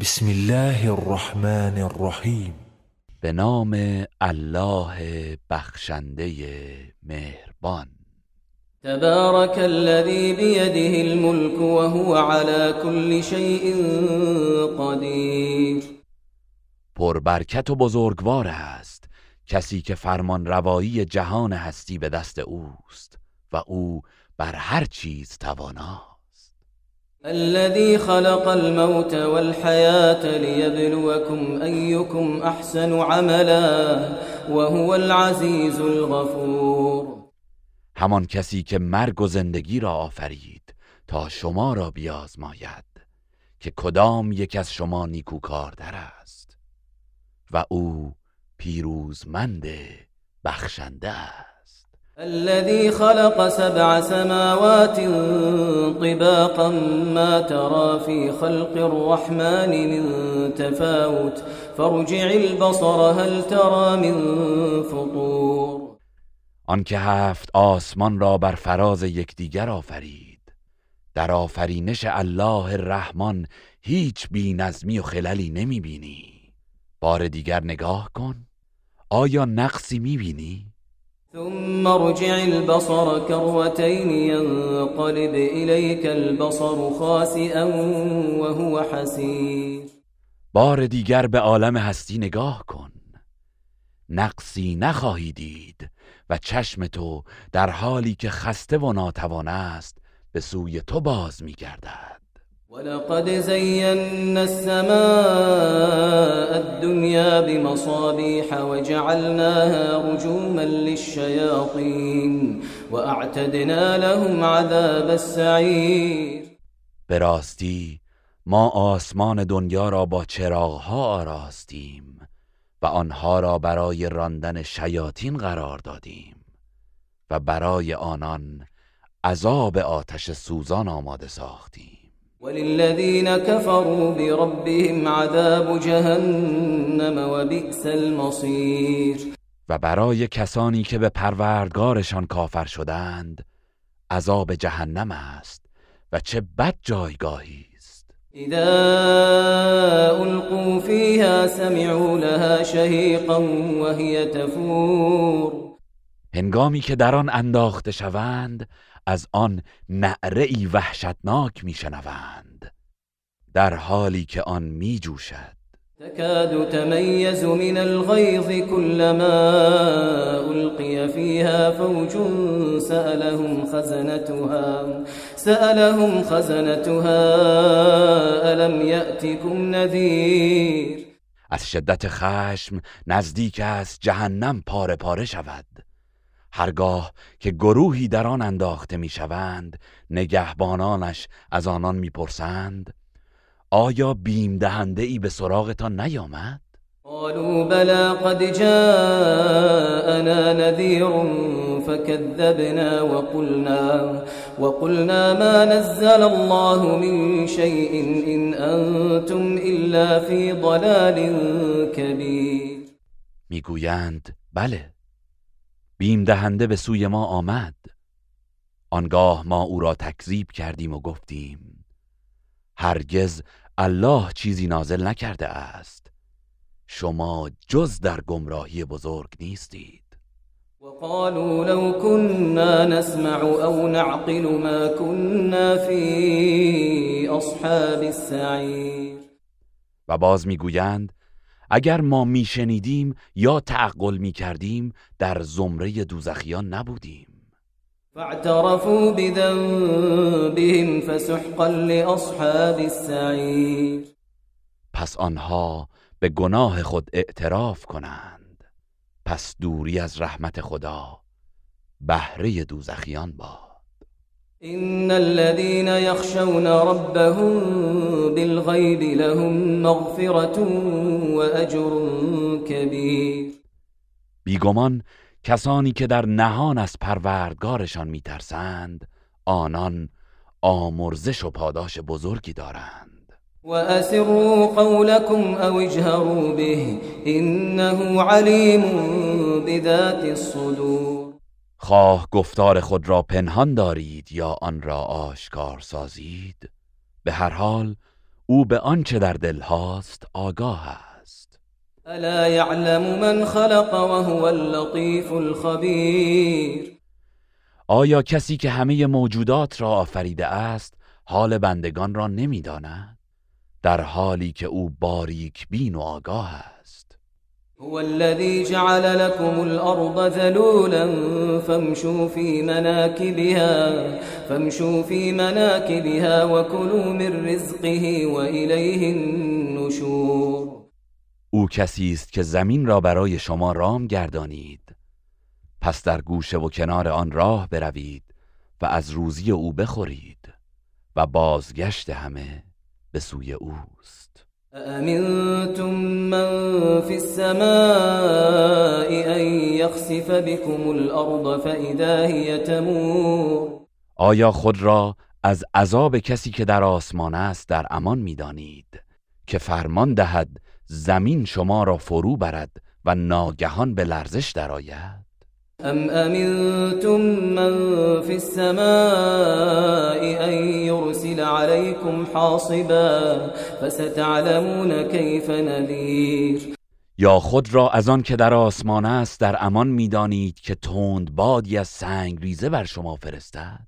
بسم الله الرحمن الرحیم به نام الله بخشنده مهربان. تبارك الذي بيده الملك وهو على كل شيء قدير پربرکت و بزرگوار است. کسی که فرمان روایی جهان هستی به دست اوست و او بر هر چیز تواناست الذي خلق الموت والحياة ليبلوكم أيكم أحسن عملا وهو العزيز الغفور. همان کسی که مرگ و زندگی را آفرید تا شما را بیازماید که کدام یک از شما نیکوکاردر است و او پیروزمند بخشنده است. الذي خلق سبع سماوات طباقا ما ترى في خلق الرحمن من تفاوت. فرجع البصر هل ترى من فطور؟ آنکه هفت آسمان را بر فراز یکدیگر آفرید. در آفرینش الله الرحمن هیچ بی نظمی و خللی نمی بینی. بار دیگر نگاه کن. آیا نقصی می بینی؟ ثم ارجع البصر كروتين ينقلب إليك البصر خاسئا وهو حسير. بار دیگر به عالم هستی نگاه کن. نقصی نخواهی دید و چشم تو در حالی که خسته و ناتوان است به سوی تو باز میگردد. ولقد زينا السماء الدنيا بمصابيح وجعلناها رجوما للشياطين واعتدنا لهم عذاب السعير. به راستی ما آسمان دنیا را با چراغها آراستیم و آنها را برای راندن شیاطین قرار دادیم و برای آنان عذاب آتش سوزان آماده ساختیم. وللذين كفروا بربهم عذاب جهنم وبئس المصير. و برای کسانی که به پروردگارشان کافر شدند عذاب جهنم است و چه بد جایگاهی است. اذا القوا فيها سمعوا لها شهيقا وهي تفور. هنگامی که در آن انداخته شوند از آن نعره ای وحشتناک میشنوند در حالی که آن میجوشد. تكاد تميز من الغيظ كلما ألقي فيها فوج سألهم خزنتها سألهم خزنتها ألم يأتكم نذير؟ از شدت خشم نزدیک است جهنم پاره پاره شود. هرگاه که گروهی در آن انداخته می‌شوند نگهبانانش از آنان می‌پرسند آیا بیم دهنده ای به سراغتان نیامد؟ قالوا بلى قد جاءنا نذير فكذبنا وقلنا وقلنا ما نزل الله من شيء إن أنتم إلا في ضلال كبير. می‌گویند بله بیم دهنده به سوی ما آمد. آنگاه ما او را تکذیب کردیم و گفتیم هرگز الله چیزی نازل نکرده است. شما جز در گمراهی بزرگ نیستید. وقالوا لو كنا نسمع أو نعقل ما كنا في أصحاب السعير. و باز می‌گویند اگر ما میشنیدیم یا تعقل می‌کردیم در زمره دوزخیان نبودیم. فاعترفوا بذنبهم فسحقا لأصحاب السعير. پس آنها به گناه خود اعتراف کنند. پس دوری از رحمت خدا بهره دوزخیان باد. إن الذين يخشون ربهم بالغيب لهم مغفرة وأجر كبير. بیگمان کسانی که در نهان از پروردگارشان میترسند آنان آمرزش و پاداش بزرگی دارند. وأسروا قولكم أو اجهروا به إنه عليم بذات الصدور. خواه گفتار خود را پنهان دارید یا آن را آشکار سازید؟ به هر حال او به آنچه در دل هاست آگاه است. الا یعلم من خلق وهو اللطیف الخبیر. آیا کسی که همه موجودات را آفریده است حال بندگان را نمی‌داند؟ در حالی که او باریک بین و آگاه است. هو الذي جعل لكم الأرض ذلولا فامشوا في مناكبها فامشوا في مناكبها وكلوا من رزقه وإليه النشور. او کسی است که زمین را برای شما رام گردانید. پس در گوشه و کنار آن راه بروید و از روزی او بخورید و بازگشت همه به سوی اوست. أأمنتم من في السماء أن يخسف بكم الأرض فإذا هي تمور؟ آیا خود را از عذاب کسی که در آسمان است در امان می‌دانید که فرمان دهد زمین شما را فرو برد و ناگهان به لرزش درآید؟ أم أمنتم من في السماء أن يرسل عليكم حاصبا فستعلمون كيف نذير یا خود را از آن که در آسمان است در امان می‌دانید که تند بادی از سنگ ریزه بر شما فرستد؟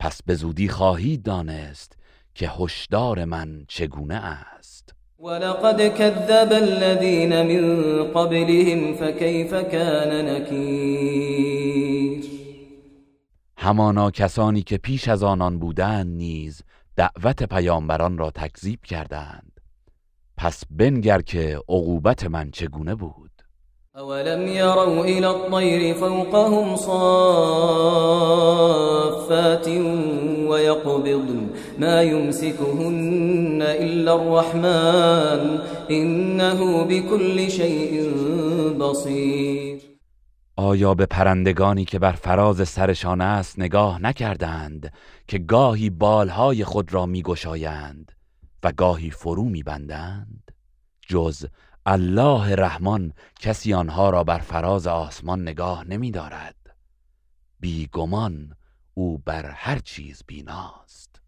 پس به زودی خواهید دانست که هشدار من چگونه است. ولقد كذب الذين من قبلهم فكيف كان نكير؟ همانا کسانی که پیش از آنان بودند نیز دعوت پیامبران را تکذیب کردند. پس بنگر که عقوبت من چگونه بود؟ أولم يروا إلى الطير فوقهم صافات ويقبضن ما يمسكهن إلا الرحمن إنه بكل شيء بصير. آیا به پرندگانی که بر فراز سرشان است نگاه نکردند که گاهی بالهای خود را میگشایند و گاهی فرو میبندند؟ جز الله رحمان کسی آنها را بر فراز آسمان نگاه نمیدارد بیگمان او بر هر چیز بیناست.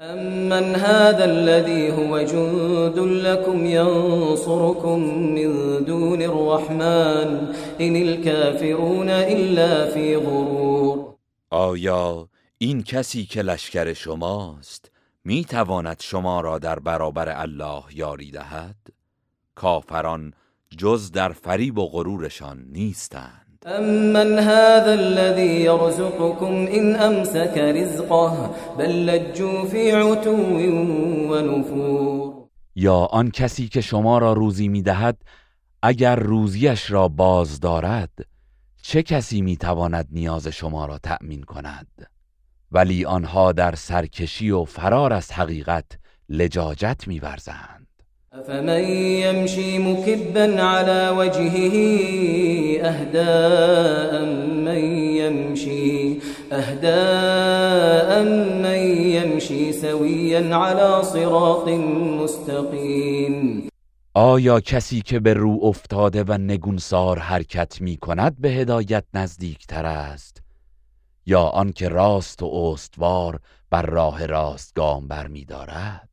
أمن هذا الذي هو جند لكم ينصركم من دون الرحمن إن الكافرون إلا في غرور. آیا این کسی که لشکر شماست می تواند شما را در برابر الله یاری دهد؟ کافران جز در فریب و غرورشان نیستند. أمن هذا الذي يرزقكم إن أمسك رزقه بل لجوا في عتو ونفور. یا آن کسی که شما را روزی می دهد اگر روزیش را باز دارد چه کسی می تواند نیاز شما را تأمین کند؟ ولی آنها در سرکشی و فرار از حقیقت لجاجت می ورزند أفمن يمشي مكبا على وجهه أهداء من يمشي أهداء من يمشي سويا على صراط مستقيم. آیا کسی که به رو افتاده و نگونسار حرکت می کند به هدایت نزدیکتر است؟ یا آنکه راست و استوار بر راه راست گام بر می دارد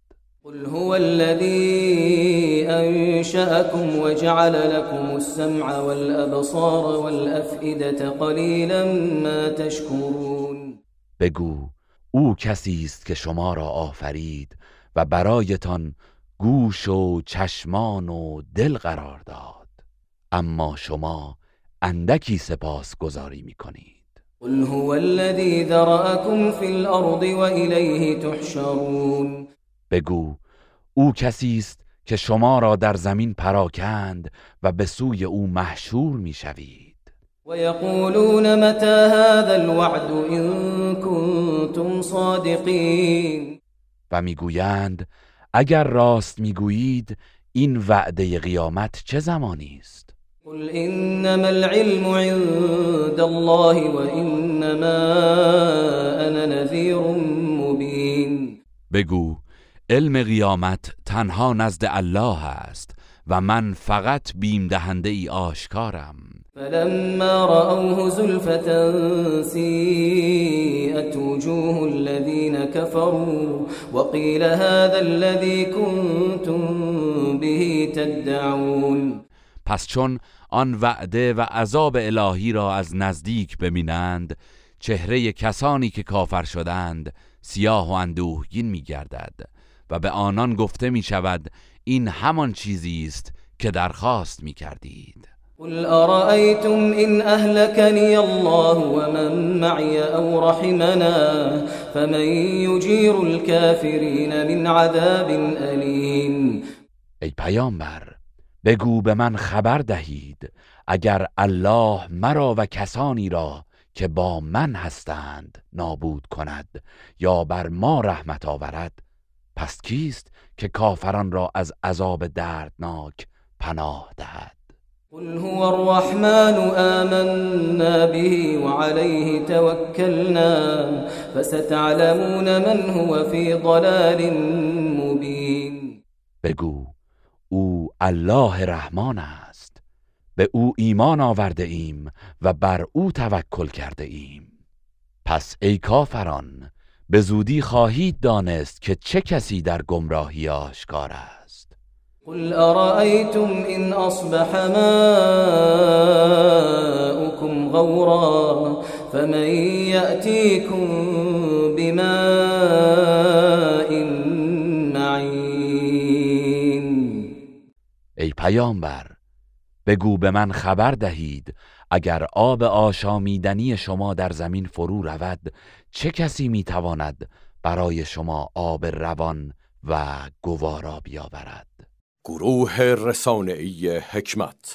قل هو الذي أنشأكم وجعل لكم السمع والأبصار والأفئدة قليلا ما تشكرون. بگو او کسی است که شما را آفرید و برایتان گوش و چشمان و دل قرار داد. اما شما اندکی سپاس گذاری می کنید قل هو الذي ذرأكم في الأرض وإليه تحشرون. بگو او کسی است که شما را در زمین پراکند و به سوی او محشور می‌شوید ويقولون متى هذا الوعد إن كنتم صادقين و می‌گویند اگر راست می‌گویید این وعده قیامت چه زمانی است؟ قل إنما العلم عند الله وإنما أنا نذير مبين بگو علم قیامت تنها نزد الله است و من فقط بیم دهنده ای آشکارم. فلما رأوه زلفة سيئت وجوه الذين كفروا وقيل هذا الذي كنتم به تدعون. پس چون آن وعده و عذاب الهی را از نزدیک ببینند چهره کسانی که کافر شدند سیاه و اندوهگین می گردد و به آنان گفته می شود این همان چیزی است که درخواست می کردید قل أرأيتم إن أهلكني الله ومن معي أو رحمنا فمن يجير الكافرين من عذاب أليم ای پیامبر بگو به من خبر دهید اگر الله مرا و کسانی را که با من هستند نابود کند یا بر ما رحمت آورد پس کیست که کافران را از عذاب دردناک پناه دهد؟ قل هو الرحمن آمنا به وعليه توكلنا فستعلمون من هو في ضلال مبين بگو او الله رحمان است. به او ایمان آورده ایم و بر او توکل کرده ایم. پس ای کافران به زودی خواهید دانست که چه کسی در گمراهی آشکار است. قل أرأيتم إن أصبح ماؤكم غورا فمن يأتيكم بماء معين ای پیامبر بگو به من خبر دهید اگر آب آشامیدنی شما در زمین فرو رود چه کسی می‌تواند برای شما آب روان و گوارا بیاورد؟ گروه رسانه‌ای حکمت